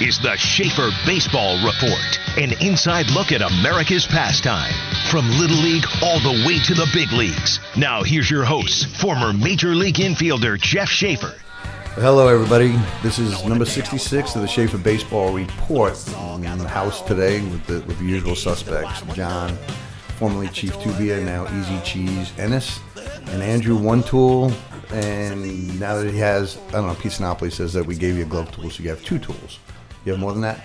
is the Schaefer Baseball Report, an inside look at America's pastime. From Little League all the way to the big leagues. Now, here's your host, former Major League infielder Jeff Schaefer. Hello, everybody. This is number 66 of the Schaefer Baseball Report. I'm in the house today with the, with the usual suspects John, formerly Chief Tubia, now Easy Cheese Ennis, and Andrew One Tool. And now that he has, I don't know, Pete Sinopoli says that we gave you a glove tool, so you have two tools. You have more than that?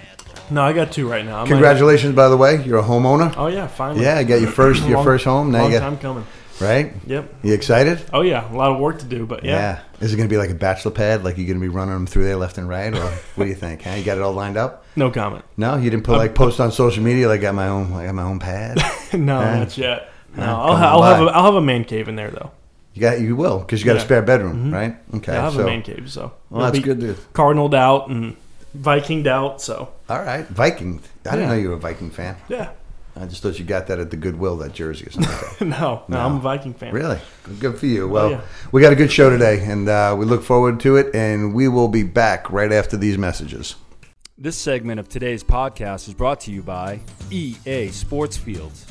No, I got two right now. I Congratulations, by the way. You're a homeowner. Oh yeah, finally. Yeah, you got your first your Long- first home. Now long you got time coming. right. Yep. You excited? Oh yeah, a lot of work to do, but yeah. Yeah. Is it going to be like a bachelor pad? Like you're going to be running them through there left and right, or what do you think? Huh? You got it all lined up? No comment. No, you didn't put like post on social media. Like, I got my own, I got my own pad. no, not yet. No, Yeah, I'll, come ha- I'll have by. a, I'll have a man cave in there though. You got, you will, because you got a Yeah. spare bedroom, mm-hmm. right? Okay, Yeah, I have so a man cave, so well, it'll that's be good. Dude. Cardinaled out and Vikinged out, so All right, Viking. I didn't Yeah. know you were a Viking fan. yeah. I just thought you got that at the Goodwill, that jersey or something. like that. no, no, I'm a Viking fan. Really? Good for you. Well, yeah. we got a good show today, and uh, we look forward to it, and we will be back right after these messages. This segment of today's podcast is brought to you by EA Sports Fields.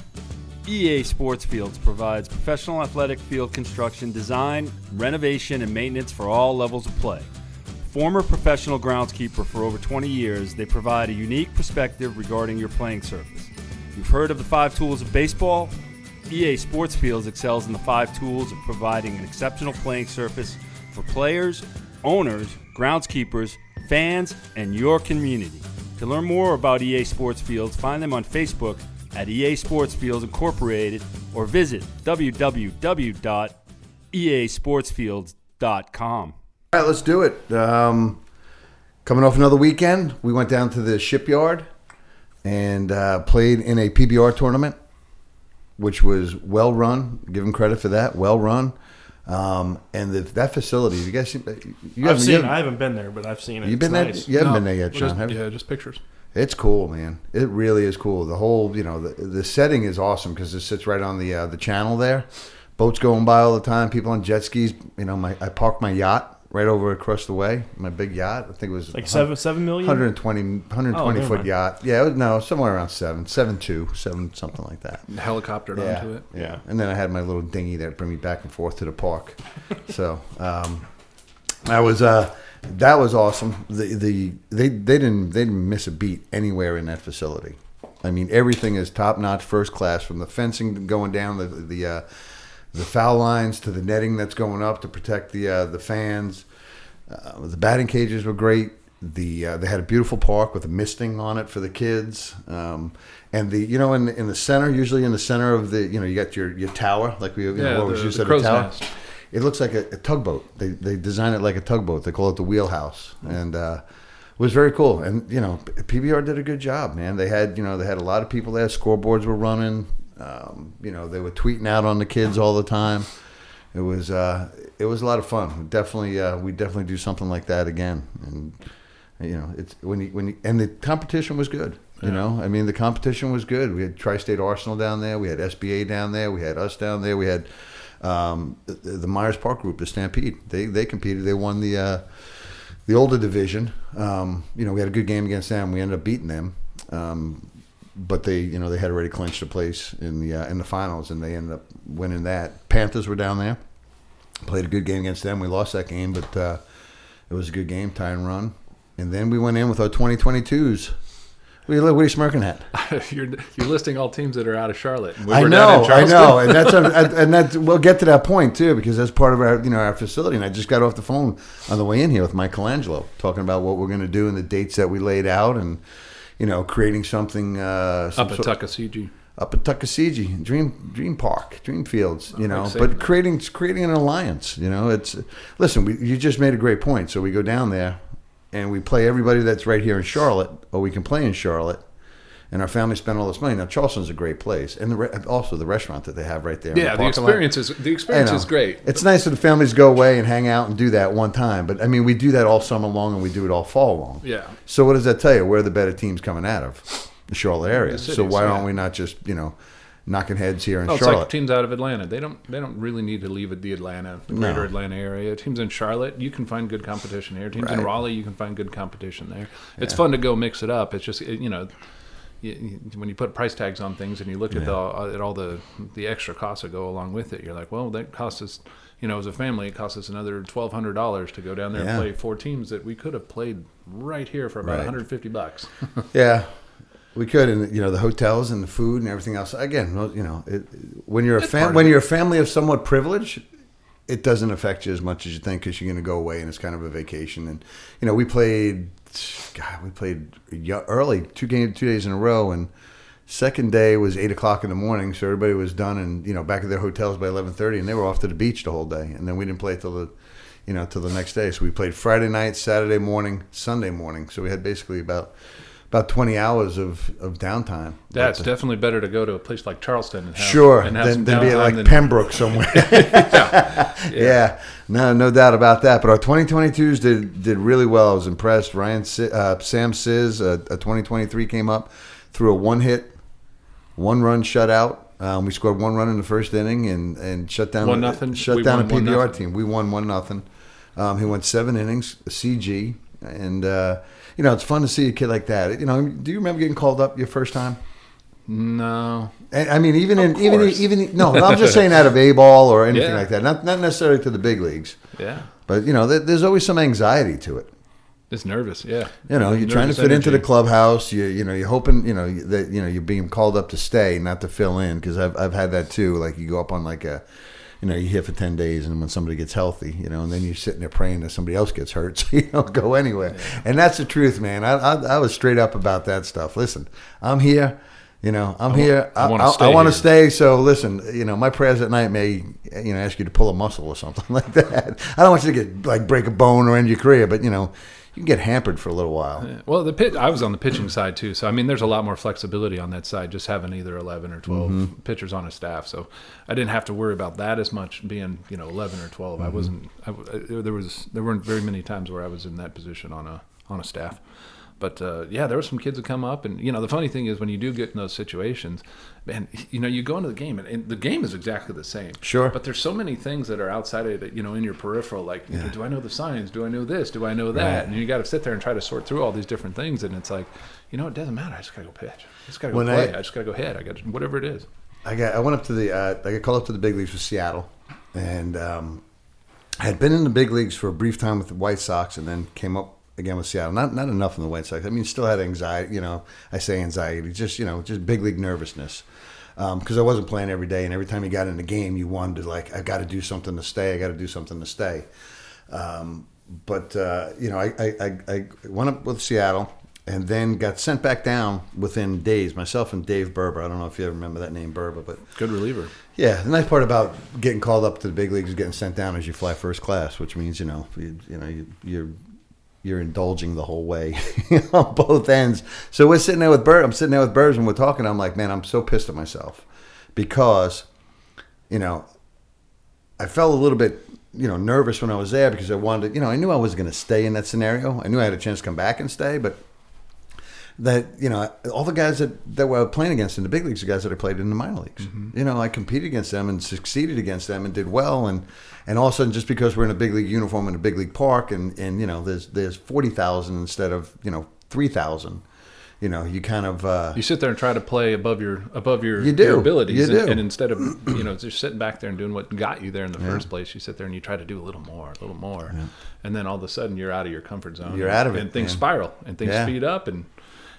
EA Sports Fields provides professional athletic field construction, design, renovation, and maintenance for all levels of play. Former professional groundskeeper for over 20 years, they provide a unique perspective regarding your playing surface. You've heard of the five tools of baseball? EA Sports Fields excels in the five tools of providing an exceptional playing surface for players, owners, groundskeepers, fans, and your community. To learn more about EA Sports Fields, find them on Facebook at EA Sports Fields Incorporated or visit www.easportsfields.com. All right, let's do it. Um, coming off another weekend, we went down to the shipyard and uh, played in a PBR tournament, which was well run. Give them credit for that. Well run. Um, and the, that facility, you guys, you I've haven't- seen you it. I haven't- been there, but I've seen it. You've been It's there? nice. You haven't been there yet, John. just- have you? yeah, just pictures. It's cool, man. It really is cool. The whole, you know, the, the setting is awesome because it sits right on the uh, the channel there. Boats going by all the time. People on jet skis. You know, my I parked my yacht right over across the way. My big yacht. I think it was Like seven seven million. 120, 120 Oh, foot mind. yacht. Yeah, it was, no, somewhere around seven, seven two, seven something like that. Helicoptered Yeah, onto it. yeah. And then I had my little dinghy that bring me back and forth to the park. so um, that was uh, that was awesome. The the they they didn't they didn't miss a beat anywhere in that facility. I mean, everything is top notch, first class, from the fencing going down the the uh, the foul lines to the netting that's going up to protect the uh, the fans. Uh, the batting cages were great. The uh, they had a beautiful park with a misting on it for the kids. Um, and the you know in the, in the center, usually in the center of the you know you got your, your tower like we you know, Yeah, what was the- used the at a crow's tower. nest. It looks like a, a tugboat. They they design it like a tugboat. They call it the wheelhouse, and uh, it was very cool. And you know, PBR did a good job, man. They had you know they had a lot of people there. Scoreboards were running. Um, you know, they were tweeting out on the kids all the time. It was uh, it was a lot of fun. Definitely, uh, we definitely do something like that again. And you know, it's when you, when you, and the competition was good. You know, I mean, the competition was good. We had Tri-State Arsenal down there. We had SBA down there. We had us down there. We had um, the, the Myers Park group, the Stampede. They they competed. They won the uh, the older division. Um, you know, we had a good game against them. We ended up beating them. Um, but they, you know, they had already clinched a place in the uh, in the finals, and they ended up winning that. Panthers were down there, played a good game against them. We lost that game, but uh, it was a good game, tie and run. And then we went in with our 2022s. What are you, what are you smirking at? you're you're listing all teams that are out of Charlotte. We I were down in know, I know, and that's and that's we'll get to that point too because that's part of our you know our facility. And I just got off the phone on the way in here with Michelangelo talking about what we're going to do and the dates that we laid out, and you know creating something uh, some up at sort- Tuckasegee. up at Tuckasegee, Dream Dream Park, Dream Fields, you know. But saying creating creating an alliance, you know. It's listen, we, you just made a great point. So we go down there and we play everybody that's right here in Charlotte, or we can play in Charlotte. And our family spent all this money. Now Charleston's a great place, and the re- also the restaurant that they have right there. Yeah, the lot. experience is the experience is great. It's nice for the families to go away and hang out and do that one time. But I mean, we do that all summer long, and we do it all fall long. Yeah. So what does that tell you? Where are the better teams coming out of? The Charlotte area. The so why yeah. don't we not just you know knocking heads here in Oh, it's Charlotte. like teams out of Atlanta. They don't they don't really need to leave the Atlanta, the greater Atlanta area. Teams in Charlotte, you can find good competition here. Teams in Raleigh, you can find good competition there. It's fun to go mix it up. It's just you know. You- When you put price tags on things and you look at the uh, at all the the extra costs that go along with it, you're like, well, that costs us, you know, as a family, it costs us another twelve hundred dollars to go down there Yeah. and play four teams that we could have played right here for about Right. one hundred fifty bucks. Yeah, we could, and you know the hotels and the food and everything else. Again, you know, it, when you're a fam- when you're a family of somewhat privilege, it doesn't affect you as much as you think because you're going to go away and it's kind of a vacation. And you know, we played, God, we played early, two games, two days in a row, and second day was eight o'clock in the morning, so everybody was done and you know back at their hotels by eleven thirty, and they were off to the beach the whole day, and then we didn't play till the. You know, till the next day. So we played Friday night, Saturday morning, Sunday morning. So we had basically about about 20 hours of, of downtime. Yeah, it's definitely better to go to a place like Charleston and have, sure, and have than, than be at like than- Pembroke somewhere. yeah. no, no doubt about that. But our 2022s did did really well. I was impressed. Ryan, uh, Sam Siz, uh, a 2023 came up through a one hit, one run shutout. Um, we scored one run in the first inning and, and shut down One nothing? Shut We down a PBR team. We won one nothing. Um, he went seven innings, a CG, and uh, you know it's fun to see a kid like that. You know, do you remember getting called up your first time? No, I mean, even in even course. even no, I'm just saying out of A ball or anything Yeah. like that. Not not necessarily to the big leagues, yeah, but you know, there's always some anxiety to it. it's nervous. Yeah, You know, you're trying to Nervous fit into the clubhouse. You you know, you're hoping you know that you know you're being called up to stay, not to fill in. Because I've I've had that too. Like you go up on like a, you know, you hit for ten days, and when somebody gets healthy, you know, and then you're sitting there praying that somebody else gets hurt, so you don't go anywhere. And that's the truth, man. I, I I was straight up about that stuff. Listen, I'm here. You know, I'm here. I wanna I, I want to here. stay. So listen, you know, my prayers at night may, you know, ask you to pull a muscle or something like that. I don't want you to get like break a bone or end your career, but you know, you can get hampered for a little while. Yeah. Well, the pit. I was on the pitching side too, so I mean, there's a lot more flexibility on that side. Just having either 11 or 12 Mm-hmm. pitchers on a staff, so I didn't have to worry about that as much. Being you know 11 or 12, Mm-hmm. I wasn't. I, there was there weren't very many times where I was in that position on a on a staff. But uh, yeah, there were some kids that come up, and you know the funny thing is when you do get in those situations, man, you know you go into the game, and, and the game is exactly the same. Sure. But there's so many things that are outside of it, you know, in your peripheral. Like, know, do I know the signs? Do I know this? Do I know that? Right. And you got to sit there and try to sort through all these different things, and it's like, you know, it doesn't matter. I just gotta go pitch. I just gotta go When play. I- I, just gotta go hit. I got whatever it is. I got I went up to the uh, I got called up to the big leagues with Seattle, and um, I had been in the big leagues for a brief time with the White Sox, and then came up again with Seattle. Not not enough in the White Sox. I mean, still had anxiety. You know, I say anxiety, just you know, just big league nervousness. Because I wasn't playing every day, and every time you got in the game, you wanted to like, I got to do something to stay. I got to do something to stay. Um, but uh, you know, I, I, I, I went up with Seattle, and then got sent back down within days. Myself and Dave Burba. I don't know if you ever remember that name, Burba, but Good reliever. yeah, the nice part about getting called up to the big leagues is getting sent down as you fly first class, which means you know you, you know you, you're you're indulging the whole way on both ends. So we're sitting there with Bert. I'm sitting there with Birds and we're talking. I'm like, man, I'm so pissed at myself because you know I felt a little bit you know nervous when I was there because I wanted you know I knew I was going to stay in that scenario. I knew I had a chance to come back and stay, but that you know all the guys that, that were playing against in the big leagues the guys that I played in the minor leagues. You know, I competed against them and succeeded against them and did well and and all of a sudden just because we're in a big league uniform in a big league park and and you know there's there's forty thousand instead of you know three thousand. You know, you kind of uh, You sit there and try to play above your above your, You do. your abilities, You and, do. and instead of you know just sitting back there and doing what got you there in the first place, you sit there and you try to do a little more, a little more, and then all of a sudden you're out of your comfort zone. You're and, out of it, and things man. spiral and things Yeah. speed up and.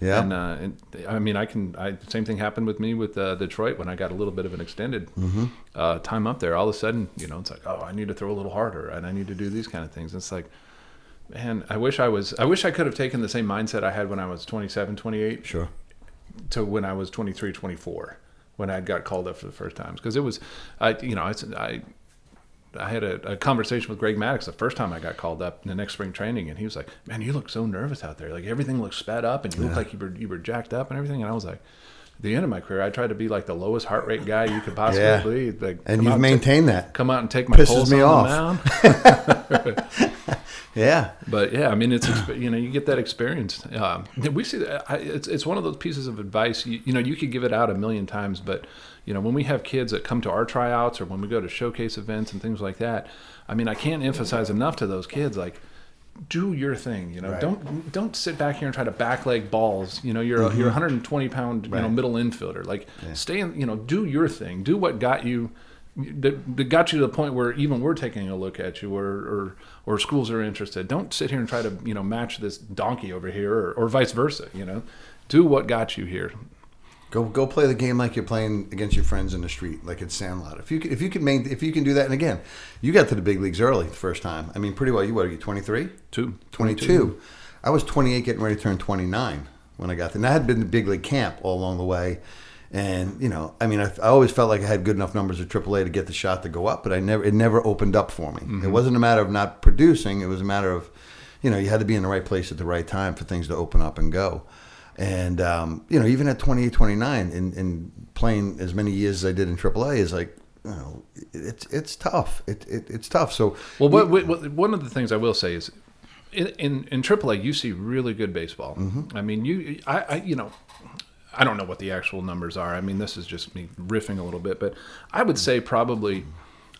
Yeah. And, uh, and I mean, I can. I same thing happened with me with uh, Detroit when I got a little bit of an extended Mm-hmm. uh, time up there. All of a sudden, you know, it's like, oh, I need to throw a little harder, and I need to do these kind of things. It's like, man, I wish I was. I wish I could have taken the same mindset I had when I was 27, 28 sure. to when I was 23, 24, when I got called up for the first times. Because it was, I, you know, it's, I, I had a, a conversation with Greg Maddux the first time I got called up in the next spring training, and he was like, "Man, you look so nervous out there. Like everything looks sped up, and you look like you were you were jacked up and everything." And I was like, the end of my career, I tried to be like the lowest heart rate guy you could possibly Yeah. be. Like, And you've maintained ta- that. Come out and take my Pisses me on off. Yeah. But yeah, I mean, it's you know you get that experience. Um, we see that I, it's it's one of those pieces of advice. You, you know, you could give it out a million times, but you know, when we have kids that come to our tryouts or when we go to showcase events and things like that, I mean, I can't emphasize enough to those kids like do your thing. You know, Right. don't don't sit back here and try to backleg balls. You know, you're a, you're 120 pound you know Mm-hmm. Middle infielder. Like, stay in. You know, do your thing. Do what got you. That, that got you to the point where even we're taking a look at you, or, or or schools are interested. Don't sit here and try to you know match this donkey over here, or, or vice versa. You know, do what got you here. Go go play the game like you're playing against your friends in the street, like it's Sandlot. If you can, if you can main, if you can do that, and again, you got to the big leagues early the first time. I mean, pretty well. You what are you 23? Two. 22. I was 28, getting ready to turn 29 when I got there. And I had been to big league camp all along the way, and you know, I mean, I, I always felt like I had good enough numbers at AAA to get the shot to go up, but I never it never opened up for me. It mm-hmm. wasn't a matter of not producing; it was a matter of, you know, you had to be in the right place at the right time for things to open up and go. And um, you know, even at 28, 29, and, and playing as many years as I did in AAA is like, you know, it's it's tough. It, it it's tough. So Well, what, what, what, one of the things I will say is, in in, in AAA, you see really good baseball. Mm-hmm. I mean, you, I, I, you know, I don't know what the actual numbers are. I mean, this is just me riffing a little bit, but I would say probably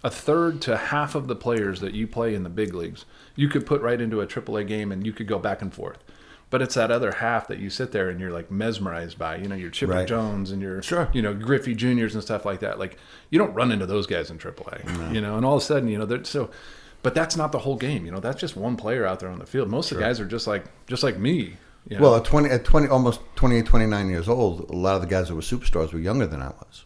a third to half of the players that you play in the big leagues, you could put right into a AAA game, and you could go back and forth. But it's that other half that you sit there and you're like mesmerized by, you know, your Chipper Right. Jones and your, Sure. you know, Griffey Juniors and stuff like that. Like you don't run into those guys in AAA, you know, and all of a sudden, you know, they're so. But that's not the whole game, you know. That's just one player out there on the field. Most of the guys are just like just like me. You know? Well, at 20, at 20, almost 28, 29 years old, a lot of the guys that were superstars were younger than I was.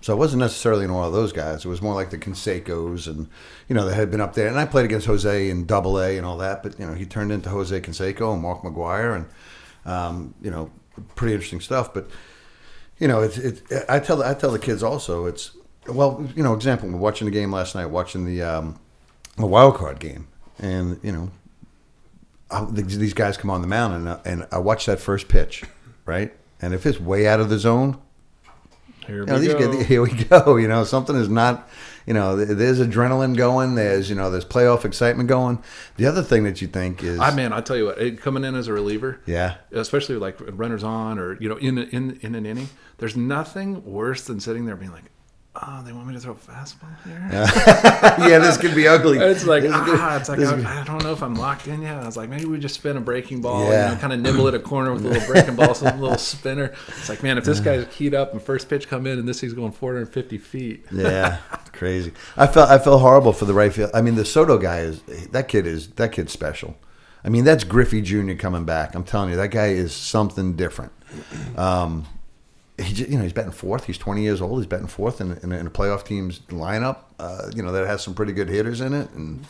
So I wasn't necessarily in all of those guys. It was more like the Cansecos and, you know, they had been up there. And I played against Jose in double A and all that. But, you know, he turned into Jose Canseco and Mark McGwire and, um, you know, pretty interesting stuff. But, you know, it's, it, I tell I tell the kids also, it's, well, you know, example, we're watching the game last night, watching the, um, the wild card game. And, you know, I, these guys come on the mound and, uh, and I watch that first pitch, right? And if it's way out of the zone, here you know, we go. guys, here we go. You know, something is not, you know, there's adrenaline going. There's, you know, there's playoff excitement going. The other thing that you think is, I man, I tell you what, it, coming in as a reliever, yeah, especially like runners on or you know in in in an inning, there's nothing worse than sitting there being like, oh, they want me to throw a fastball here. yeah, this could be ugly. It's like This is good. ah, it's like This I, is- I don't know if I'm locked in yet. I was like, maybe we just spin a breaking ball, Yeah. you know, kind of nibble at a corner with a little breaking ball, some little spinner. It's like, man, if this guy's keyed up and first pitch come in and this thing's going 450 feet, yeah, crazy. I felt I felt horrible for the right field. I mean, the Soto guy is that kid is that kid's special. I mean, that's Griffey Jr. coming back. I'm telling you, that guy is something different. Um, he, you know, he's batting fourth. He's 20 years old. He's batting fourth in, in, in a playoff team's lineup. Uh, you know that has some pretty good hitters in it, and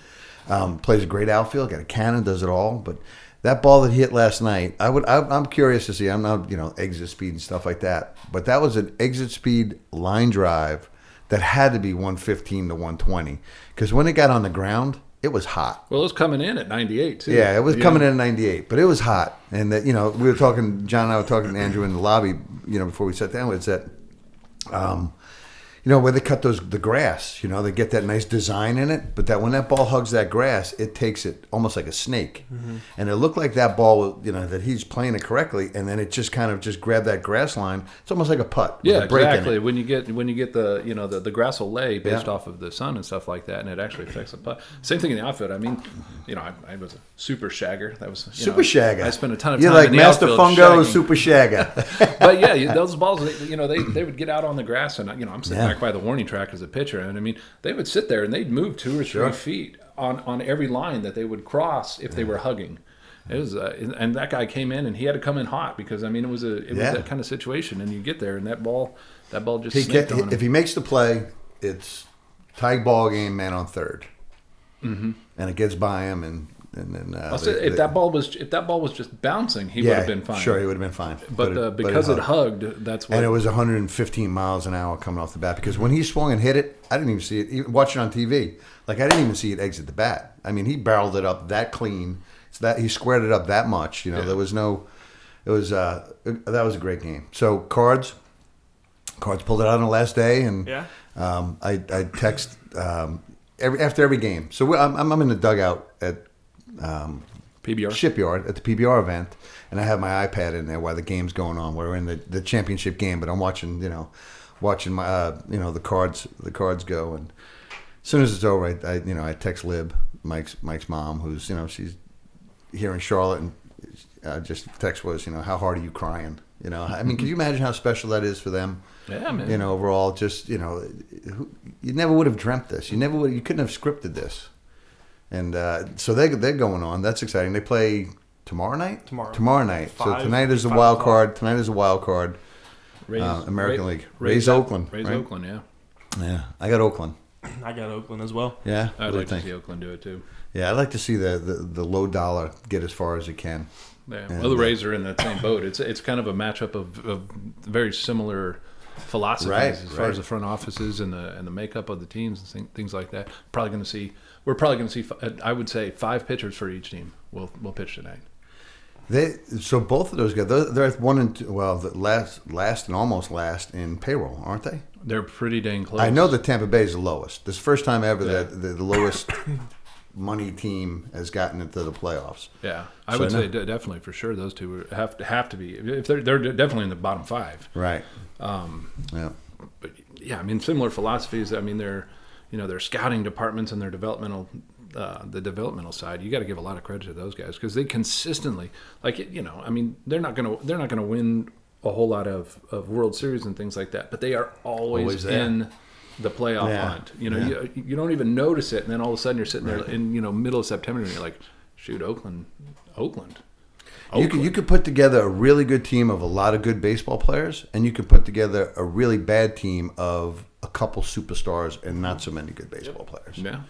um, plays a great outfield. Got a cannon, does it all. But that ball that he hit last night, I would. I, I'm curious to see. I'm not, you know, exit speed and stuff like that. But that was an exit speed line drive that had to be 115 to 120 because when it got on the ground, it was hot. well, it was coming in at 98 too. Yeah, it was You coming in at 98, but it was hot. And that, you know, we were talking, John and I were talking to Andrew in the lobby, you know, before we sat down, it's that, um, you know, where they cut those, the grass, you know, they get that nice design in it, but that when that ball hugs that grass, it takes it almost like a snake. Mm-hmm. And it looked like that ball, you know, that he's playing it correctly. And then it just kind of just grabbed that grass line. It's almost like a putt. Yeah, a exactly. When you get when you get the you know the, the grass will lay based Yeah. off of the sun and stuff like that, and it actually affects the putt. Same thing in the outfield. I mean, you know, I, I was a super shagger. That was Super know, shagger. I spent a ton of You're time like in the Master Fungo, shagging. Super Shagger. but yeah, those balls, you know, they, they would get out on the grass, and you know, I'm sitting Yeah. By the warning track as a pitcher, and I mean, they would sit there and they'd move two or three feet on on every line that they would cross if they were hugging. It was, uh, and- that guy came in, and he had to come in hot because I mean, it was a it Yeah. was that kind of situation, and you get there, and that ball, that ball just he get, if he makes the play, it's tie ball game, man on 3rd mm-hmm. and it gets by him, and and then uh, I'll they- if they- that ball was if that ball was just bouncing, he would have been fine. Sure, he would have been fine. but, uh, because it, hugged, that's what. and it was 115 miles an hour coming off the bat. Because when he swung and hit it, I didn't even see it. Even watching on TV, like I didn't even see it exit the bat. I mean, he barreled it up that clean. It's that he squared it up that much. You know, there was no. It was uh, that was a great game. So cards, cards pulled it out on the last day, and Yeah. um, I I text um, every after every game. So I'm I'm in the dugout at um, PBR. shipyard at the PBR event, and I have my iPad in there while the game's going on. We're in the, the championship game, but I'm watching, you know, watching my uh, you know the cards the cards go, and as soon as it's over, I, I you know I text Lib, Mike's Mike's mom, who's you know she's here in Charlotte, and uh, just text was you know how hard are you crying? You know, I mean, can you imagine how special that is for them? Yeah, man. You know, overall, just you know, who- you never would have dreamt this. You never would. You couldn't have scripted this. And uh, so they they're going on. That's exciting. They play tomorrow night. Tomorrow. Tomorrow night. so tonight is a wild o'clock. card. Tonight is a wild card. Rays, uh, American Ra- League. Raise Oakland, Rays right? Oakland, yeah. Yeah, I got Oakland. I got Oakland as well. Yeah, I'd What do like to see Oakland do it too. Yeah, I'd like to see the, the, the low dollar get as far as it can. Yeah. And, well, the uh, Rays are in that same boat. It's it's kind of a matchup of, of very similar philosophies Right, as far right. as the front offices and the and the makeup of the teams and things like that. Probably going to see. We're probably going to see. I would say five pitchers for each team. will will pitch tonight. They so both of those guys they're, they're at one and two, well the last last and almost last in payroll, aren't they? They're pretty dang close. I know that Tampa Bay is the lowest. This is the first time ever Yeah. that the, the lowest money team has gotten into the playoffs. Yeah, I So would no- say de- definitely for sure those two have to have to be. If they're they're definitely in the bottom five. Right. Um, Yeah. but yeah, I mean similar philosophies. I mean their you know their scouting departments and their developmental uh, the developmental side. You got to give a lot of credit to those guys because they consistently like you know I mean they're not gonna they're not gonna win a whole lot of, of World Series and things like that, but they are always, Always in the playoff Yeah. hunt. You know, Yeah. you, you don't even notice it, and then all of a sudden you're sitting there in you know middle of September and you're like, shoot, Oakland, Oakland. You could you could put together a really good team of a lot of good baseball players, and you could put together a really bad team of a couple superstars and not so many good baseball players. Yeah.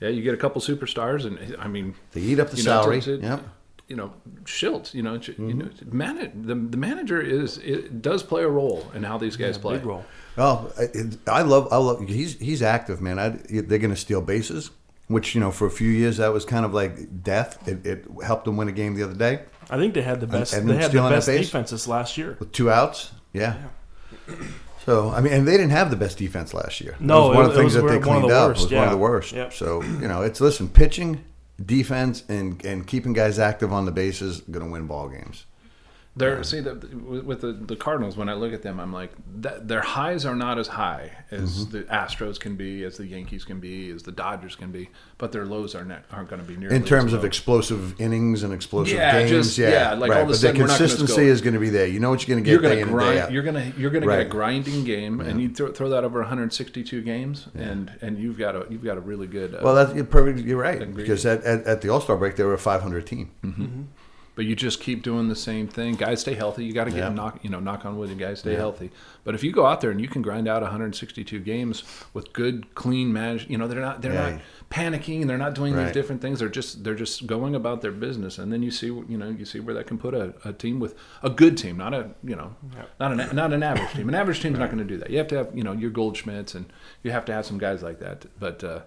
Yeah, you get a couple superstars, and I mean, They eat up the you know, salary. it's- it- yep. You know, Shildt. You know, you Mm-hmm. know, manage the the manager is it does play a role in how these guys play. Big role. Oh, I- I love, I love. He's he's active, man. I, they're going to steal bases, which you know for a few years that was kind of like death. It, it helped them win a game the other day I think they had the best. and they had the best defenses last year. with two outs. Yeah. So I mean, and they didn't have the best defense last year. That No, was one it- of the things that they cleaned up. worst, was one of the worst. Yep. So you know, it's listen, pitching, defense, and and keeping guys active on the bases going to win ball games. They're see the, with the the Cardinals. When I look at them, I'm like, that, their highs are not as high as Mm-hmm. the Astros can be, as the Yankees can be, as the Dodgers can be, but their lows are not aren't going to be nearly In terms as of low. explosive innings and explosive Yeah, games, just- yeah, yeah, like all right. of a but sudden the we're gonna consistency go- is going to be there. You know what you're going to you're get day gonna in and day grind. out. You're gonna you're gonna get a grinding game, and you throw, throw that over 162 games, and and you've got a you've got a really good. Uh, well, that's you're perfect. You're right because at, at, at the All Star break they were a 500 team. But you just keep doing the same thing. Guys, stay healthy. You got to get Yeah. knock you know knock on wood. and guys, stay healthy. But if you go out there and you can grind out 162 games with good, clean manage, you know they're not they're Yeah. not panicking. They're not doing Right. these different things. They're just they're just going about their business. And then you see you know you see where that can put a, a team with a good team, not a you know not an not an average team. An average team's not going to do that. You have to have you know your Goldschmidts and you have to have some guys like that. But uh,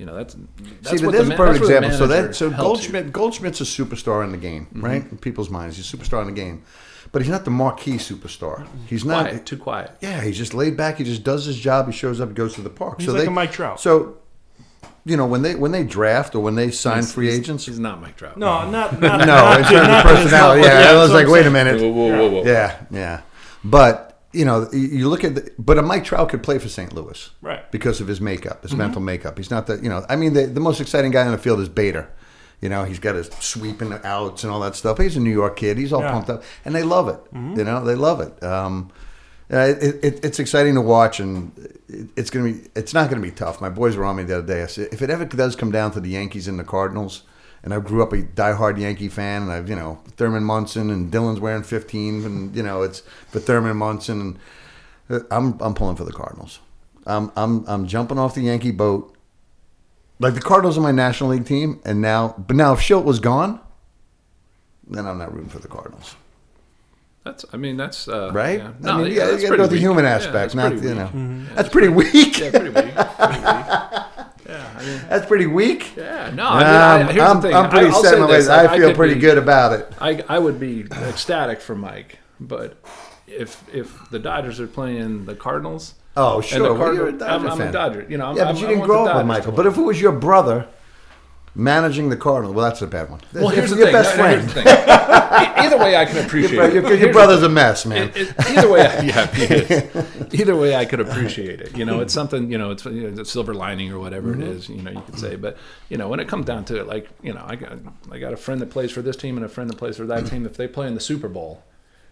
you know that's that's See, what there's the a perfect that's example. So that so helps you. Goldschmidt Goldschmidt's a superstar in the game, Mm-hmm. right? In people's minds, he's a superstar in the game, but he's not the marquee superstar. He's not. quiet, too quiet. Yeah, he's just laid back. He just does his job. He shows up. He goes to the park. He's so like they, a Mike Trout. So, you know, when they when they draft or when they sign He's- free he's- agents, He's not Mike Trout. No, not not no, in not- terms of personality, not- yeah, I was like, I'm wait a minute, Whoa, whoa, whoa, whoa. yeah, yeah, but you know, you- look at, the, but a Mike Trout could play for St. Louis, Right. Because of his makeup, Mm-hmm. his mental makeup. He's not the, you know, I mean, the, the most exciting guy on the field is Bader. You know, he's got his sweeping outs and all that stuff. He's a New York kid. He's all Yeah. pumped up, and they love it. You know, they love it. Um, it, it, it's exciting to watch, and it, it's gonna be. It's not gonna be tough. My boys were on me the other day. I said, if it ever does come down to the Yankees and the Cardinals, and I grew up a diehard Yankee fan, and I've you know Thurman Munson and Dylan's wearing 15, and you know it's for Thurman Munson, and uh, I'm I'm pulling for the Cardinals. I'm I'm I'm jumping off the Yankee boat. Like the Cardinals are my National League team, and now, but now if Shildt was gone, then I'm not rooting for the Cardinals, That's, I mean, that's uh, right? Yeah. I mean, yeah, that's you got to go pretty with the human aspect, that's not you know. weak. That's pretty weak. Yeah, pretty weak. Pretty weak. Yeah, I mean, That's pretty weak. yeah. No, I mean, I, Um, here's I'm, the thing. I'm pretty I, set in my ways. I feel pretty be- good about it. I, I would be ecstatic for Mike, but if if the Dodgers are playing the Cardinals, Oh, sure. Well, you're a Dodger I'm, I'm fan. a Dodger. You know, I'm, Yeah, but I'm, you didn't grow up with Michael. But if it was your brother, managing the Cardinal. Well, that's a bad one. Well, here's the your thing. best No, no, friend. here's the thing. Either way, I can appreciate Your, it. your, your brother's a mess, man. It- it- either way, I- yeah. Either way, I could appreciate it. You know, it's something. You know, it's, you know, it's a silver lining or whatever Mm-hmm. it is. You know, you could say, but you know, when it comes down to it, like you know, I got I got a friend that plays for this team and a friend that plays for that team. If they play in the Super Bowl,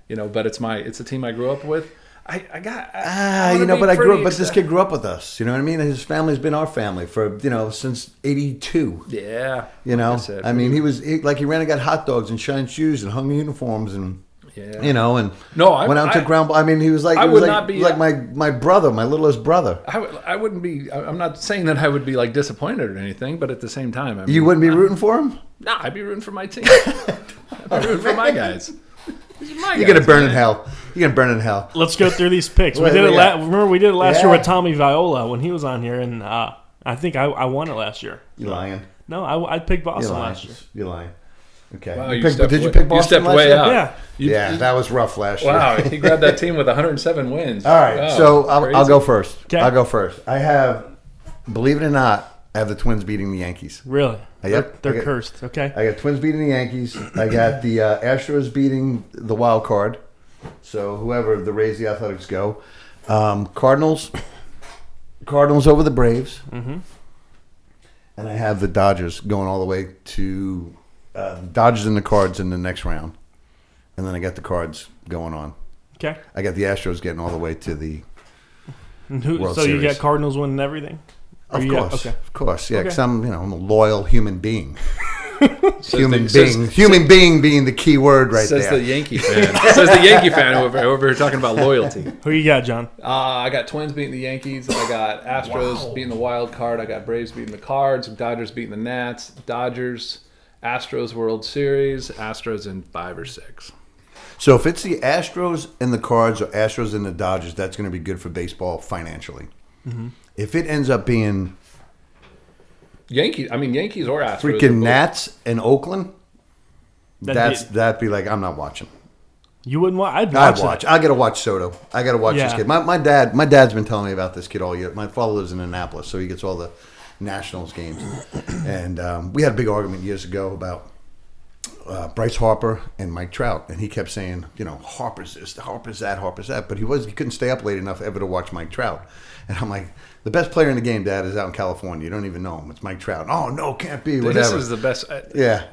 you know, but it's my it's a team I grew up with. I, I got I- I Ah, you know, but I grew up. But this kid grew up with us. You know what I mean? His family's been our family for you know since '82. Yeah, You know, like said, I mean, he was he, like he ran and got hot dogs and shined shoes and hung uniforms and Yeah. you know and No, I- went out to I- ground. I mean, he was like I would like, not be- like my my brother, my littlest brother. I wouldn't be. I- I'm not saying that I would be like disappointed or anything, but at the same time, I mean, You wouldn't be rooting for him? Nah, I'd be rooting for my team. I'd be rooting for my guys. These are my You're gonna guys, burn in hell. You're gonna burn in hell. Let's go through these picks. We did it. got- La- remember, we did it last year with Tommy Viola when he was on here, and uh, I think I, I won it last year. You lying? No, I, I picked Boston last year. You lying? Okay. Wow, You you picked- stepped did you way- pick you Boston stepped last way year? out. Yeah. You- yeah, you- that was rough last year. Wow, he grabbed that team with 107 wins. All right, Wow, so I'll, I'll go first. Okay. I'll go first. I have, believe it or not, I have the Twins beating the Yankees. Really? Yep. They're, they're got- cursed. Okay. I got Twins beating the Yankees. I got the uh, Astros beating the wild card. So whoever the Rays, the Athletics go. Um, Cardinals, Cardinals over the Braves. Mm-hmm. And I have the Dodgers going all the way to uh, Dodgers and the Cards in the next round. And then I got the Cards going on. okay. I got the Astros getting all the way to the. Who, World so you got Cardinals winning everything? Or Of you course, okay. of course, yeah. Because I'm, you know, I'm a loyal human being. Says human the- says- being, human being being the key word right says there. Says the Yankee fan. says the Yankee fan over, over here talking about loyalty. Who you got, John? Uh, I got Twins beating the Yankees. I got Astros beating the wild card. I got Braves beating the Cards. Dodgers beating the Nats. Dodgers, Astros World Series. Astros in five or six. So if it's the Astros and the Cards or Astros and the Dodgers, that's going to be good for baseball financially. Mm-hmm. If it ends up being Yankees. I mean Yankees or Astros. are freaking both- Nats and Oakland, That'd that's be- that'd be like I'm not watching. You wouldn't watch? I'd watch. I'd watch. I got to watch Soto. I got to watch this Yeah. kid. My, my dad. My dad's been telling me about this kid all year. My father lives in Annapolis, so he gets all the Nationals games. and um, we had a big argument years ago about uh, Bryce Harper and Mike Trout, and he kept saying, you know, Harper's this, Harper's that, Harper's that, but he was he couldn't stay up late enough ever to watch Mike Trout. And I'm like, the best player in the game, Dad, is out in California. You don't even know him. It's Mike Trout. Oh no, can't be. Whatever. This is the best. uh, yeah,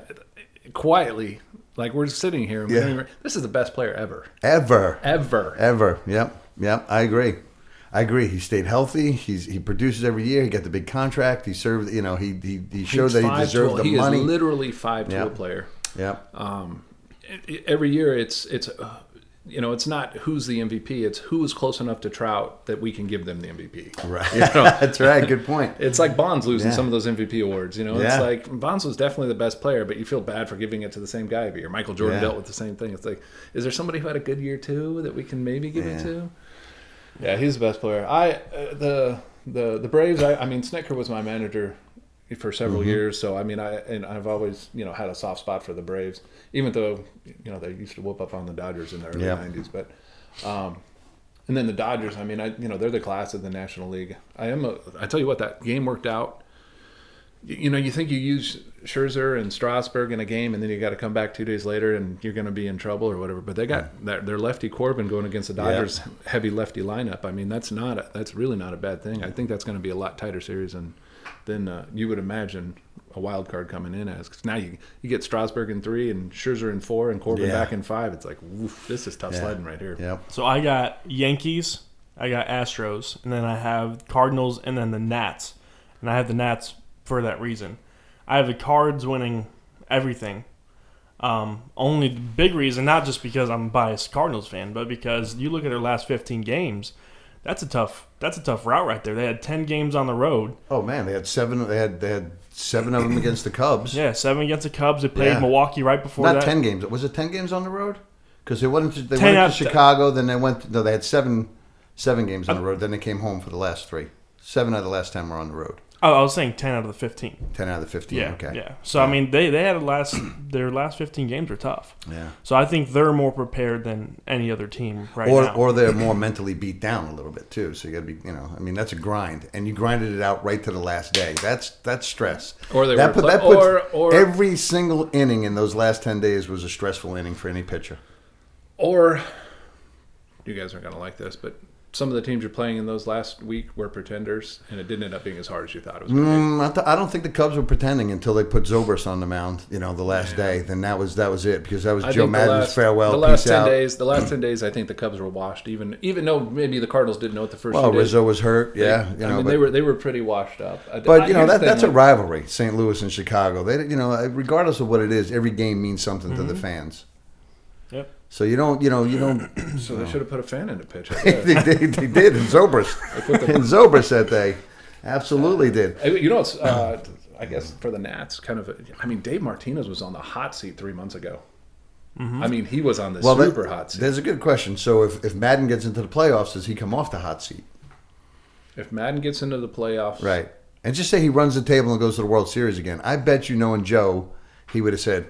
Quietly, like we're sitting here. Yeah. This is the best player ever. ever. Ever. Ever. Yep. Yep. I agree. I agree. He stayed healthy. He's he produces every year. He got the big contract. He served. You know, he he, he showed He's that he deserved tool- the he money. is literally five tool Yep. player. Yep. e- e- every year it's it's uh, you know it's not who's the MVP it's who is close enough to Trout that we can give them the MVP right. you know? That's right. Good point. it's like Bonds losing Yeah. some of those MVP awards you know it's like Bonds was definitely the best player but you feel bad for giving it to the same guy every year Michael Jordan Yeah. dealt with the same thing it's like is there somebody who had a good year too that we can maybe give Yeah. it to yeah he's the best player I uh, the the the Braves I, I mean Snitker was my manager for several Mm-hmm. years. So I mean, I and I've always you know had a soft spot for the Braves, even though you know they used to whoop up on the Dodgers in the early Yeah. '90s. But um, and then the Dodgers, I mean, I you know they're the class of the National League. I am a. I tell you what, that game worked out. You know, you think you use Scherzer and Strasburg in a game, and then you got to come back two days later, and you're going to be in trouble or whatever. But they got their, their lefty Corbin going against the Dodgers heavy lefty lineup. I mean, that's not a, that's really not a bad thing. I think that's going to be a lot tighter series than than uh, you would imagine a wild card coming in as. 'Cause now you you get Strasburg in three and Scherzer in four and Corbin Yeah. back in five. It's like, woof, this is tough Yeah. sledding right here. Yep. So I got Yankees, I got Astros, and then I have Cardinals, and then the Nats. And I have the Nats for that reason. I have the Cards winning everything. Um, only the big reason, not just because I'm a biased Cardinals fan, but because you look at their last 15 games. That's a tough. That's a tough route right there. They had 10 games on the road. Oh man, they had seven. They had they had seven of them against the Cubs. Yeah, seven against the Cubs. They played Yeah. Milwaukee right before Not that. ten games. Was it ten games on the road? Because they went to they 10 went to Chicago, then they went. No, they had seven seven games on the uh, road. Then they came home for the last three. Seven out of the last ten were on the road. Oh, I was saying ten out of the fifteen. Ten out of the fifteen. Yeah, okay. yeah. So I mean, they they had a last their last fifteen games are tough. Yeah. So I think they're more prepared than any other team right or, now. or they're more mentally beat down a little bit too. So you got to be, you know, I mean, that's a grind, and you grinded it out right to the last day. That's that's stress. Or they that were put- pla- puts- or- or- every single inning in those last ten days was a stressful inning for any pitcher. Or you guys aren't gonna like this, but some of the teams you're playing in those last week were pretenders, and it didn't end up being as hard as you thought it was. Mm, I, th- I don't think the Cubs were pretending until they put Zobrist on the mound. You know, the last day. Then that was that was it because that was I Joe Maddon's last, farewell. The last ten out. days, the last ten days, I think the Cubs were washed. Even even though maybe the Cardinals didn't know what the first. Well, Rizzo was hurt. they- Yeah, you know, I mean but, they were they were pretty washed up. But you know that that's thing, a rivalry. St. Louis and Chicago. They, you know, regardless of what it is, every game means something to Mm-hmm. the fans. So you don't, you know, you don't. So they should have put a fan in the pitch. They, they, they did in Zobrist. in Zobrist that day, absolutely did. Uh, You know, it's uh, I guess for the Nats, kind of. I mean, Dave Martinez was on the hot seat three months ago. I mean, he was on the Well, that- super hot seat. there's a good question. So if, if Maddon gets into the playoffs, does he come off the hot seat? If Maddon gets into the playoffs, Right. And just say he runs the table and goes to the World Series again. I bet you, knowing Joe, he would have said,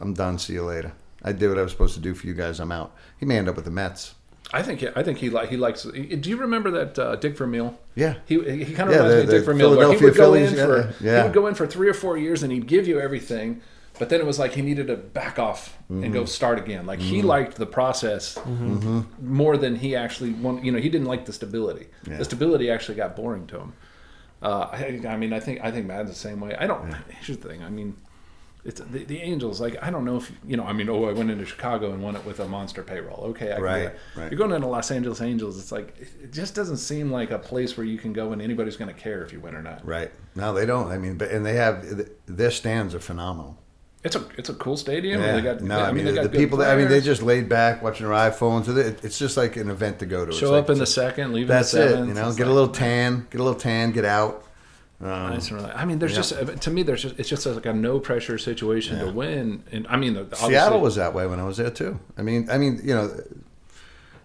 "I'm done. See you later. I did what I was supposed to do for you guys. I'm out." He may end up with the Mets. I think I think he like he likes. Do you remember that uh, Dick Vermeil? Yeah. he he kind of Yeah, reminds me of Dick the Vermeil. Where he Philadelphia would go Phillies, in for yeah. he would go in for three or four years and he'd give you everything, but then it was like he needed to back off and Mm-hmm. go start again. Like he liked the process more than he actually want. You know, he didn't like the stability. Yeah. The stability actually got boring to him. Uh, I, I mean, I think I think Maddon's the same way. I don't. Here's the thing. I mean, it's the, the Angels. Like I don't know if you know. I mean, oh, I went into Chicago and won it with a monster payroll. Okay, I Right, right. You're going into Los Angeles Angels. It's like it just doesn't seem like a place where you can go and anybody's going to care if you win or not. Right. No, they don't. I mean, but and they have their stands are phenomenal. It's a it's a cool stadium. Yeah. They got, no, I mean, they the, got the good people. That, I mean, they just laid back watching their iPhones. It's just like an event to go to. It's show like- up in the second, leave That's in the it. You know, It's get a little tan, get a little tan, get out. Um. I mean, there's just to me, there's just it's just like a no pressure situation to win. And I mean, Seattle was that way when I was there too. I mean, I mean, you know,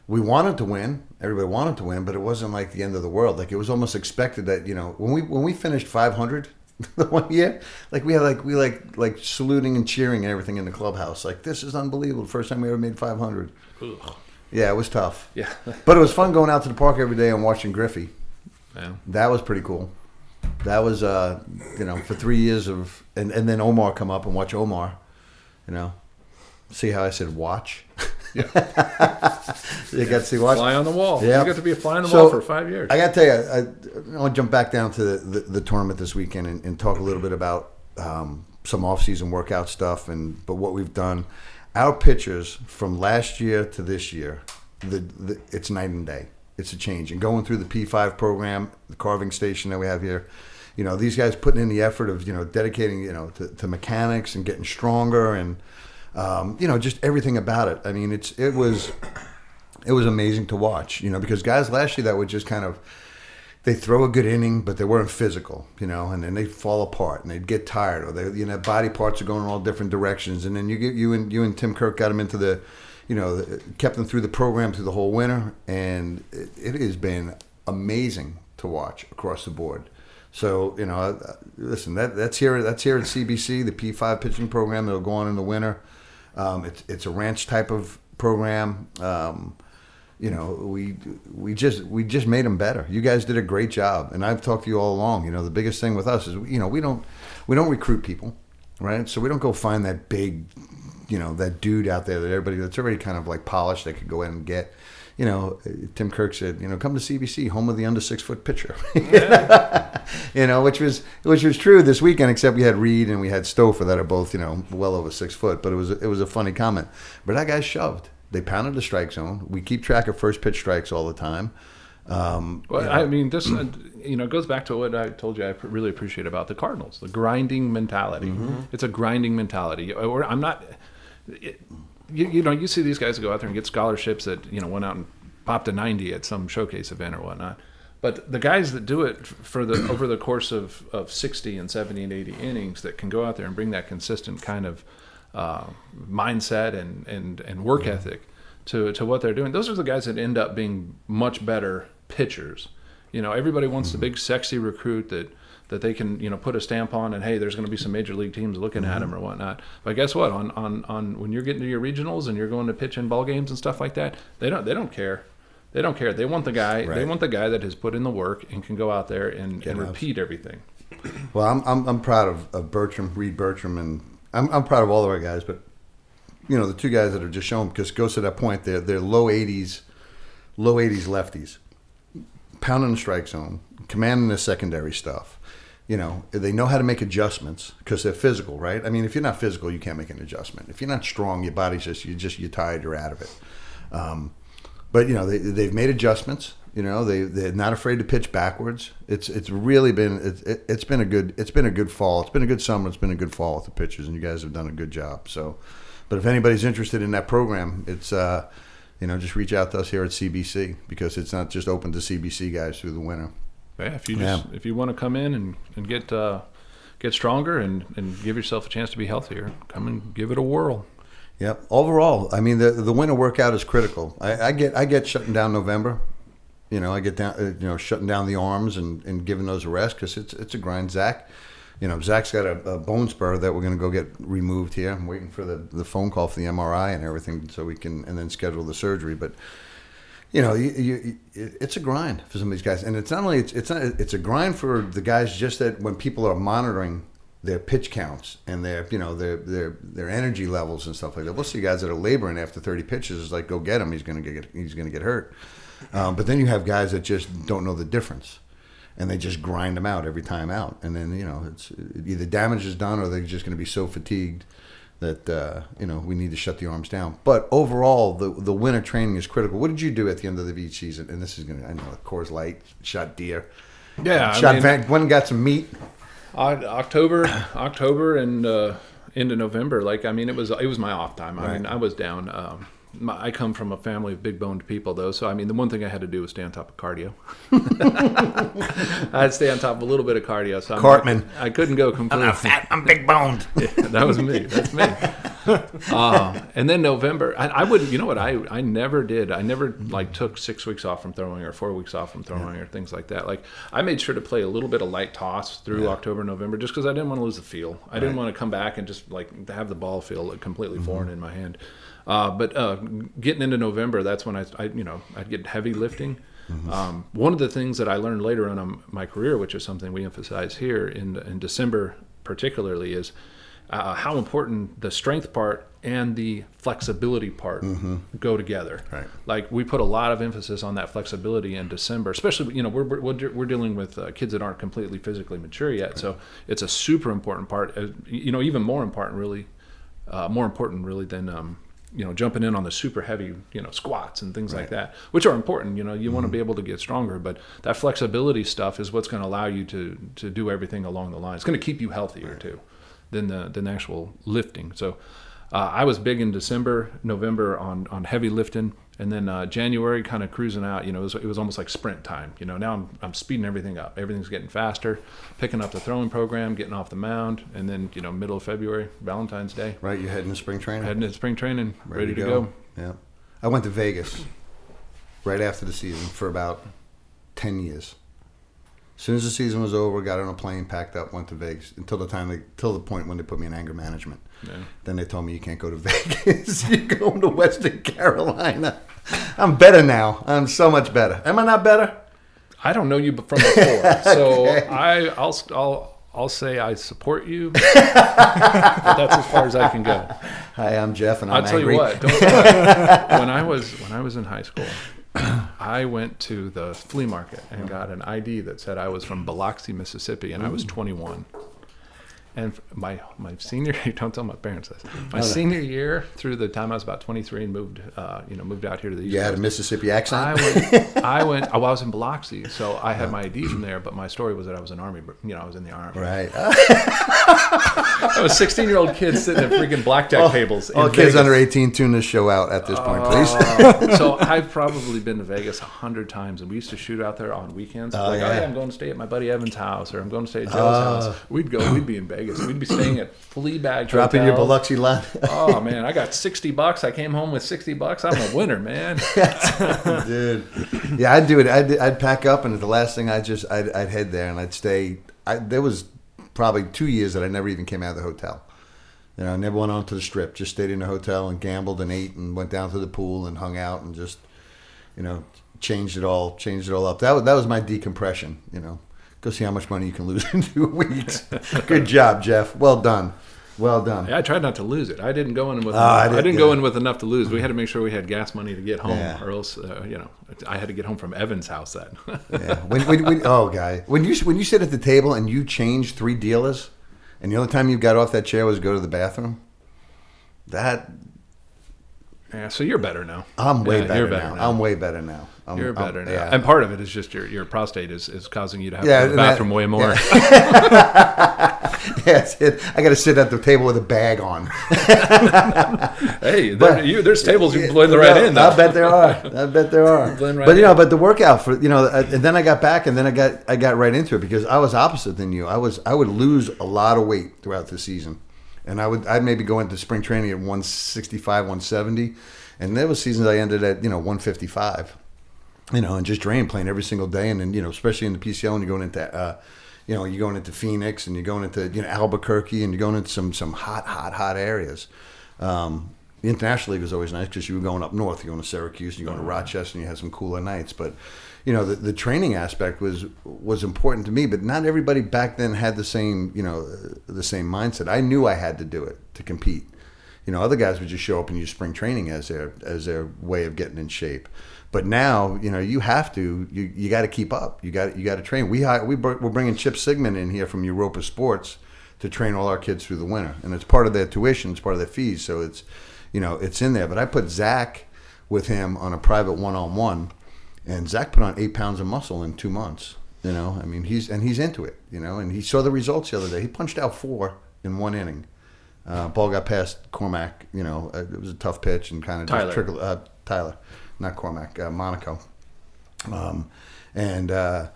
we wanted to win. Everybody wanted to win, but it wasn't like the end of the world. Like it was almost expected that you know when we when we finished 500 the one year, like we had like we like like saluting and cheering and everything in the clubhouse. Like this is unbelievable. First time we ever made 500. Yeah, it was tough. yeah. But it was fun going out to the park every day and watching Griffey. yeah. That was pretty cool. That was, uh, you know, for three years of, and, and then Omar come up and watch Omar, you know. See how I said watch? you got to see watch? Fly on the wall. Yeah. You got to be a fly on the So, wall for five years. I got to tell you, I, I want to jump back down to the, the, the tournament this weekend and, and talk a little bit about um, some off-season workout stuff and but what we've done. Our pitchers from last year to this year, the, the it's night and day. It's a change. And going through the P5 program, the carving station that we have here, you know, these guys putting in the effort of you know dedicating you know to, to mechanics and getting stronger and um, you know just everything about it. I mean, it's it was it was amazing to watch, you know, because guys last year that would just kind of they throw a good inning, but they weren't physical, you know, and then they fall apart and they'd get tired, or they, you know, body parts are going in all different directions, and then you get you and you and Tim Kirk got them into the, you know, kept them through the program through the whole winter, and it, it has been amazing to watch across the board. So you know, listen, that that's here that's here at CBC, the P5 pitching program that'll go on in the winter. Um, it's it's a ranch type of program. Um, you know, we we just we just made them better. You guys did a great job, and I've talked to you all along. You know, the biggest thing with us is you know we don't we don't recruit people, right? So we don't go find that big, you know, that dude out there that everybody that's already kind of like polished they could go in and get. You know, Tim Kirk said, you know, come to CBC, home of the under six foot pitcher. you know, which was which was true this weekend, except we had Reed and we had Stouffer that are both you know well over six foot. But it was it was a funny comment. But that guy shoved. They pounded the strike zone. We keep track of first pitch strikes all the time. Um, Well, you know, I mean, this uh, you know goes back to what I told you. I really appreciate about the Cardinals, the grinding mentality. Mm-hmm. It's a grinding mentality. Or I'm not. It, you, you know, you see these guys go out there and get scholarships that you know went out and popped a 90 at some showcase event or whatnot. But the guys that do it for the over the course of, of 60 and 70 and 80 innings that can go out there and bring that consistent kind of uh, mindset and, and, and work ethic to, to what they're doing. Those are the guys that end up being much better pitchers. You know, everybody wants the big sexy recruit that that they can you know put a stamp on and hey there's going to be some major league teams looking at Mm-hmm. him or whatnot but guess what on, on on when you're getting to your regionals and you're going to pitch in ball games and stuff like that they don't they don't care they don't care they want the guy they want the guy that has put in the work and can go out there and, and repeat everything Well, I'm I'm, I'm proud of, of Bertram, Reed Bertram, and I'm I'm proud of all of our guys. But you know, the two guys that are just shown because goes to that point. They're they're low 80s, low 80s lefties, pounding the strike zone, commanding the secondary stuff. You know, they know how to make adjustments because they're physical, right? I mean, if you're not physical, you can't make an adjustment. If you're not strong, your body's just you just you're tired, you're out of it. Um, but you know they they've made adjustments. You know they they're not afraid to pitch backwards. It's it's really been it's it, it's been a good it's been a good fall. It's been a good summer. It's been a good fall with the pitchers, and you guys have done a good job. So, but if anybody's interested in that program, it's uh, you know just reach out to us here at CBC because it's not just open to CBC guys through the winter. Yeah, if you just if you want to come in and, and get uh, get stronger and, and give yourself a chance to be healthier come and give it a whirl Yep. Overall, I mean the the winter workout is critical. I, I get I get shutting down November. You know, I get down uh, you know shutting down the arms and, and giving those a rest because it's it's a grind. Zach, you know, Zach's got a, a bone spur that we're going to go get removed here. I'm waiting for the, the phone call for the MRI and everything so we can and then schedule the surgery. But you know, you, you, it's a grind for some of these guys, and it's not only it's it's not, it's a grind for the guys just that when people are monitoring their pitch counts and their you know their their their energy levels and stuff like that. We'll see guys that are laboring after 30 pitches. is like go get him. He's to get he's to get hurt. Um, but then you have guys that just don't know the difference, and they just grind them out every time out. And then you know it's either damage is done or they're just to be so fatigued that uh, you know we need to shut the arms down. But overall, the the winter training is critical. What did you do at the end of the each season? And this is going to I know Coors Light shot deer. yeah I shot mean- Van, one got some meat. October, October, and uh, into November. Like I mean, it was it was my off time. I mean, I was down. Um, I come from a family of big boned people, though. So I mean, the one thing I had to do was stay on top of cardio. I'd stay on top of a little bit of cardio. So I'm Cartman. I couldn't go completely. I'm fat. I'm big boned. Yeah, that was me. That's me. Um, and then November, I, I wouldn't. You know what? I I never did. I never like took six weeks off from throwing or four weeks off from throwing or things like that. Like I made sure to play a little bit of light toss through October, November, just because I didn't want to lose the feel. I didn't want to come back and just like have the ball feel completely foreign in my hand. Uh, but uh, getting into November, that's when I, I you know, I'd get heavy lifting. Um, one of the things that I learned later on in my career, which is something we emphasize here in in December particularly, is uh, how important the strength part and the flexibility part go together. Right. Like we put a lot of emphasis on that flexibility in December, especially you know we're we're, we're dealing with uh, kids that aren't completely physically mature yet, so it's a super important part. Uh, you know, even more important really, uh, more important really than. Um, you know, jumping in on the super heavy, you know, squats and things like that, which are important. You know, you want to be able to get stronger, but that flexibility stuff is what's going to allow you to to do everything along the line. It's going to keep you healthier too than the than the actual lifting. So uh, I was big in December, November on on heavy lifting, and then uh, January kind of cruising out. You know, it was, it was almost like sprint time. You know, now I'm I'm speeding everything up. Everything's getting faster, picking up the throwing program, getting off the mound, and then you know middle of February, Valentine's Day, Right, you're heading to spring training. heading into spring training, ready, to go. Yeah, I went to Vegas right after the season for about ten years. As soon as the season was over, got on a plane, packed up, went to Vegas until the time they, till the point when they put me in anger management. Yeah. Then they told me you can't go to Vegas. You're going to Western Carolina. I'm better now. I'm so much better. Am I not better? I don't know you from before, so Okay. I I'll I'll I'll say I support you. but that's as far as I can go. Hi, I'm Jeff, and I'm I'll tell angry. you what. Don't when I was when I was in high school, I went to the flea market and got an ID that said I was from Biloxi, Mississippi, and I was 21. And my my senior don't tell my parents this. My senior year, through the time I was about 23 and moved, uh, you know, moved out here to the East You had a Mississippi I accent. went. I went. Oh, I was in Biloxi, so I had my ID from there. But my story was that I was an army. You know, I was in the army. right. I was 16 year old kid sitting at freaking blackjack tables. in All kids Vegas. under 18 tune this show out at this point, please. Uh, so I've probably been to Vegas a hundred times, and we used to shoot out there on weekends. like, oh yeah. yeah, I'm going to stay at my buddy Evan's house, or I'm going to stay at Joe's house. We'd go. We'd be in Vegas. We'd be staying at Fleabag. Dropping your hotels. Biloxi line. Oh man, I got 60 bucks. I came home with 60 bucks. I'm a winner, man. dude. Yeah, I'd do it. I'd, I'd pack up, and the last thing I just I'd, I'd head there, and I'd stay I, there was probably two years that I never even came out of the hotel. You know, I never went on to the strip. Just stayed in the hotel and gambled and ate and went down to the pool and hung out and just, you know, changed it all, changed it all up. That was that was my decompression. You know, go see how much money you can lose in two weeks. Good job, Jeff. Well done. Well done. I tried not to lose it. I didn't go in with. Oh, I I did- didn't, go in with enough to lose. We had to make sure we had gas money to get home, Yeah. or else, uh, you know, I had to get home from Evan's house. Then. Yeah. When, when, when, oh, guy, when you when you sit at the table and you change three dealers, and the only time you got off that chair was go to the bathroom, that yeah. So you're better now. I'm way Yeah, better, better now. now. I'm way better now. I'm, You're I'm- better now. yeah. And part of it is just your, your prostate is, is causing you to have Yeah, to go to the and that- bathroom way more. Yes, it, I got to sit at the table with a bag on. hey, there, you, there's tables you can blend right No, in. I bet there are. I bet there are. Blend right but you know, but the workout for you know, uh, and then I got back, and then I got I got right into it because I was opposite than you. I was I would lose a lot of weight throughout the season, and I would I'd maybe go into spring training at 165, 170, and there was seasons I ended at you know 155 you know, and just drain playing every single day, and then you know, especially in the PCL, when you're going into, uh, you know, you're going into Phoenix, and you're going into you know Albuquerque, and you're going into some some hot, hot, hot areas. Um, the international league was always nice because you were going up north, you're going to Syracuse, you're going to Rochester, and you had some cooler nights. But you know, the, the training aspect was was important to me, but not everybody back then had the same you know the same mindset. I knew I had to do it to compete. You know, other guys would just show up and use spring training as their as their way of getting in shape. But now, you know, you have to. You, you got to keep up. You got you got to train. We we we're bringing Chip Sigmund in here from Europa Sports to train all our kids through the winter, and it's part of their tuition. It's part of their fees. So it's, you know, it's in there. But I put Zach with him on a private one on one, and Zach put on eight pounds of muscle in two months. You know, I mean, he's and he's into it. You know, and he saw the results the other day. He punched out four in one inning. Uh, ball got past Cormac. You know, uh, it was a tough pitch and kind of Tyler. just trickled. Uh, Tyler, not Cormac. Uh, Monaco. Um, and uh,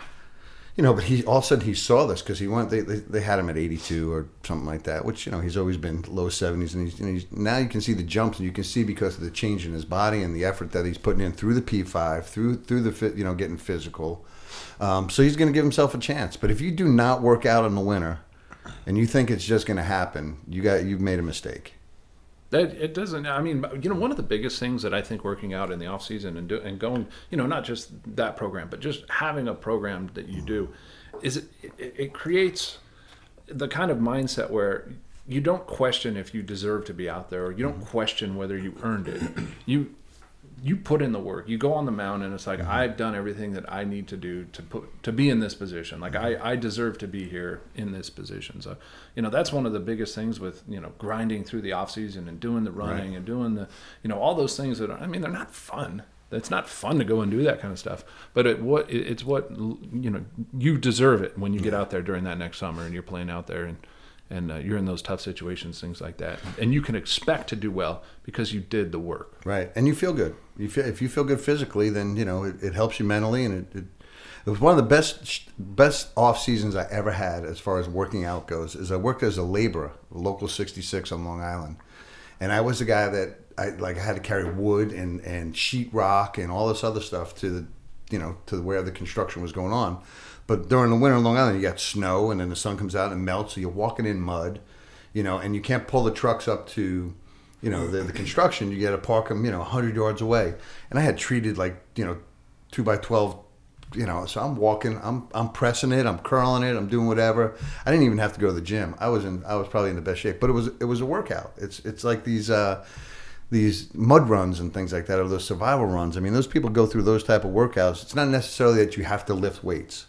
you know, but he all of a sudden he saw this because he went. They, they they had him at 82 or something like that, which you know he's always been low 70s, and he's, and he's now you can see the jumps, and you can see because of the change in his body and the effort that he's putting in through the P5, through through the you know, getting physical. Um, so he's going to give himself a chance. But if you do not work out in the winter, and you think it's just going to happen, you got you've made a mistake. That it doesn't. I mean, you know, one of the biggest things that I think working out in the off season and do, and going, you know, not just that program, but just having a program that you do, is it, it, it creates the kind of mindset where you don't question if you deserve to be out there, or you don't mm-hmm. question whether you earned it. You you put in the work. You go on the mound, and it's like mm-hmm. I've done everything that I need to do to put to be in this position. Like mm-hmm. I, I deserve to be here in this position. So, you know, that's one of the biggest things with you know grinding through the off season and doing the running and doing the you know all those things that are, I mean they're not fun. It's not fun to go and do that kind of stuff. But it what it, it's what you know you deserve it when you get mm-hmm. out there during that next summer and you're playing out there and and uh, you're in those tough situations, things like that, and you can expect to do well because you did the work. Right, and you feel good. You feel if you feel good physically, then you know it, it helps you mentally, and it, it it was one of the best best off seasons I ever had as far as working out goes. Is I worked as a laborer, local 66 on Long Island, and I was the guy that I like I had to carry wood and and sheet rock and all this other stuff to the you know to where the construction was going on. But during the winter in Long Island, you got snow, and then the sun comes out and melts, so you're walking in mud, you know, and you can't pull the trucks up to you know the, the construction. You got to park them you know 100 yards away. And i had treated like you know 2 by 12 you know so i'm walking i'm i'm pressing it i'm curling it i'm doing whatever. I didn't even have to go to the gym. I was in i was probably in the best shape but it was it was a workout. It's it's like these uh these mud runs and things like that or those survival runs. I mean those people go through those type of workouts. It's not necessarily that you have to lift weights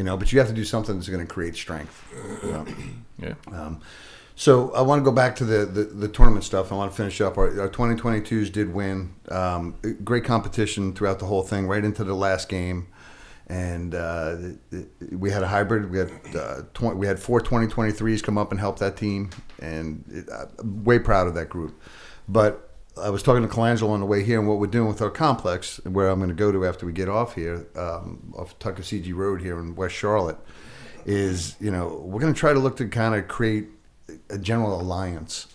you know but you have to do something that's going to create strength you know? Yeah. Um, so I want to go back to the, the, the tournament stuff. I want to finish up. Our, our 2022s did win. Um, great competition throughout the whole thing, right into the last game. And uh, it- it- we had a hybrid. We had uh, tw- we had four 2023s come up and help that team, and it, I'm way proud of that group. But I was talking to Colangelo on the way here, and what we're doing with our complex, where I'm going to go to after we get off here, um, off Tuckaseegee Road here in West Charlotte, is you know we're going to try to look to kind of create a general alliance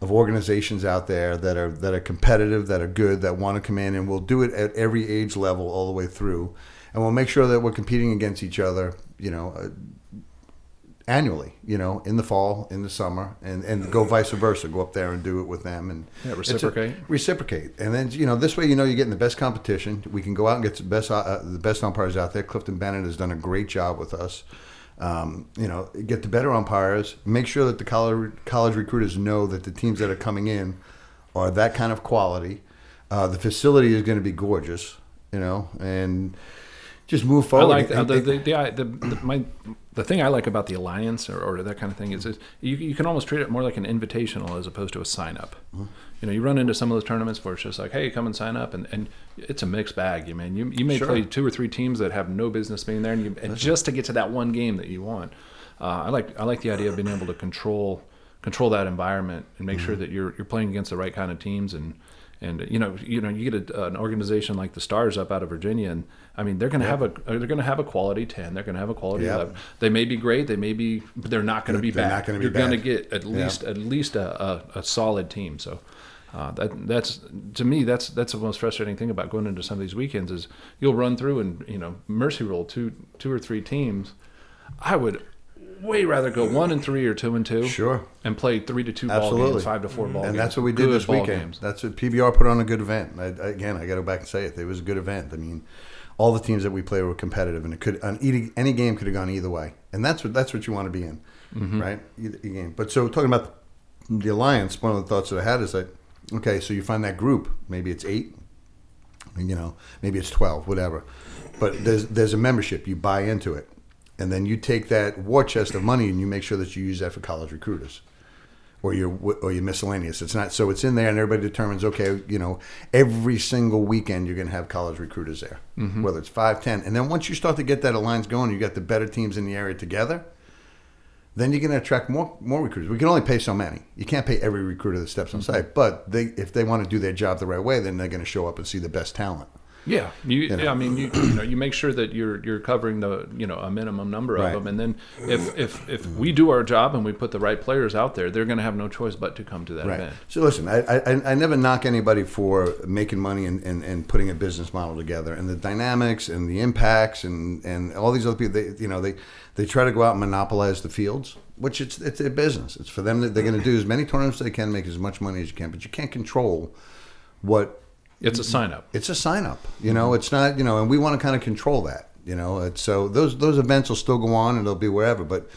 of organizations out there that are that are competitive, that are good, that want to come in, and we'll do it at every age level all the way through, and we'll make sure that we're competing against each other, you know, annually. You know, in the fall, in the summer, and and go vice versa. Go up there and do it with them and Yeah, it's a- reciprocate. reciprocate, and then you know this way you know you're getting the best competition. We can go out and get the best uh, the best umpires out there. Clifton Bennett has done a great job with us. Um, you know, get the better umpires. Make sure that the college college recruiters know that the teams that are coming in are that kind of quality. Uh, the facility is going to be gorgeous. You know, and just move forward. I like the, And- the, and- the, the, the, the my the thing I like about the alliance or, or that kind of thing is, is you, you can almost treat it more like an invitational as opposed to a sign up. Mm-hmm. You know, you run into some of those tournaments where it's just like, hey, come and sign up, and, and it's a mixed bag. You mean you you may Sure. play two or three teams that have no business being there, and, you, and just to get to that one game that you want. Uh, I like I like the idea of being able to control control that environment and make sure that you're you're playing against the right kind of teams and and you know you know you get a, an organization like the Stars up out of Virginia and I mean they're going to have a they're going to have a quality ten they're going to have a quality Yeah. eleven they may be great they may be but they're not going to be They're bad not gonna be you're going to get at least at least a, a, a solid team so. Uh, that that's to me that's that's the most frustrating thing about going into some of these weekends is you'll run through and you know mercy roll two two or three teams. I would way rather go one and three or two and two. Sure. And play three to two ball Absolutely. games, five to four ball games. and that's what we did Good this ball weekend. games. That's what PBR put on a good event. I, I- again, I got to go back and say it. It was a good event. I mean, all the teams that we played were competitive, and it could any, any game could have gone either way. And that's what that's what you want to be in, Mm-hmm. right? Either, either game. But so talking about the alliance, one of the thoughts that I had is that okay, so you find that group. Maybe it's eight. You know, maybe it's twelve, whatever. But there's there's a membership. You buy into it, and then you take that war chest of money and you make sure that you use that for college recruiters or your or your miscellaneous. It's not so it's in there, and everybody determines okay, you know, every single weekend you're going to have college recruiters there, mm-hmm. whether it's five, ten, and then once you start to get that alliance going, you got the better teams in the area together. Then you're going to attract more more recruiters. We can only pay so many. You can't pay every recruiter that steps on mm-hmm. site, but they if they want to do their job the right way, then they're going to show up and see the best talent. Yeah, you, know. yeah, I mean, you, you know, you make sure that you're you're covering the you know a minimum number of Right. them, and then if if if we do our job and we put the right players out there, they're going to have no choice but to come to that Right. event. So listen, I, I, I never knock anybody for making money and, and, and putting a business model together, and the dynamics and the impacts and, and all these other people. They you know they they try to go out and monopolize the fields, which it's it's their business. It's for them that they're going to do as many tournaments as they can, make as much money as you can, but you can't control what It's a sign up. it's a sign up. You know, it's not you know, and we want to kind of control that. You know, it's, so those those events will still go on and they'll be wherever, but.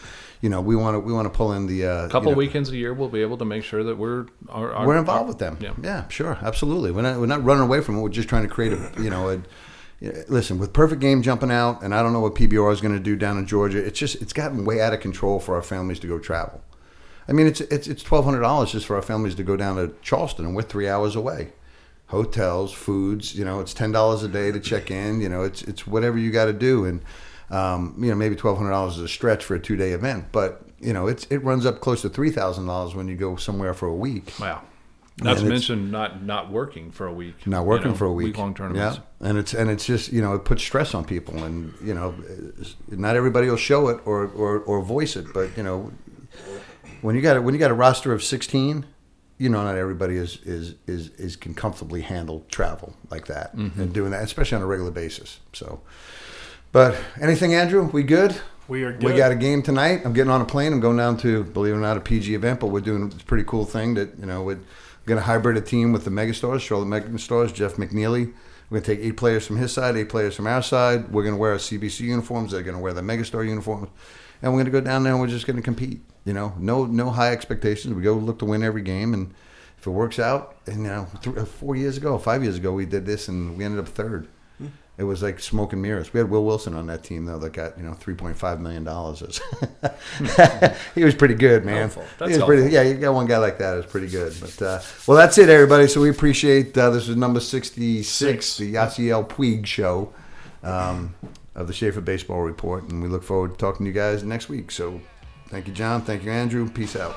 You know, we want to we want to pull in the uh, couple you know, weekends a year, we'll be able to make sure that we're our, our, we're involved with them. Yeah. Yeah. sure, absolutely. We're not we're not running away from it. We're just trying to create a you know a. Listen, with perfect game jumping out, and I don't know what PBR is going to do down in Georgia. It's just it's gotten way out of control for our families to go travel. I mean, it's it's it's twelve hundred dollars just for our families to go down to Charleston, and we're three hours away. Hotels, foods, you know, it's ten dollars a day to check in. You know, it's it's whatever you got to do, and um, you know maybe twelve hundred dollars is a stretch for a two day event, but you know it's it runs up close to three thousand dollars when you go somewhere for a week. Wow. Not to mention not not working for a week. not working you know, for a week. Week-long tournaments. Yeah, and it's and it's just you know it puts stress on people, and you know not everybody will show it or or, or voice it, but you know when you got a, when you got a roster of sixteen, you know not everybody is is is, is can comfortably handle travel like that Mm-hmm. and doing that, especially on a regular basis. So, but anything, Andrew? We good? We are We got a game tonight. I'm getting on a plane. I'm going down to, believe it or not, a PG event, but we're doing a pretty cool thing that, you know, we're going to hybrid a team with the Megastars, Charlotte Megastars, Jeff McNeely. We're going to take eight players from his side, eight players from our side. We're going to wear our CBC uniforms. They're going to wear the Megastar uniforms. And we're going to go down there and we're just going to compete. You know, no no high expectations. We go look to win every game. And if it works out, and, you know, th- uh, four years ago, five years ago, we did this and we ended up third. It was like smoke and mirrors. We had Will Wilson on that team though that got you know three point five million dollars. he was pretty good, man. Helpful. That's he was pretty. Yeah, you got one guy like that. It's pretty good. But uh, well, that's it, everybody. So we appreciate uh, this is number sixty six, Six. the Yasiel Puig show um, of the Schaefer Baseball Report, and we look forward to talking to you guys next week. So Thank you, John. Thank you, Andrew. Peace out.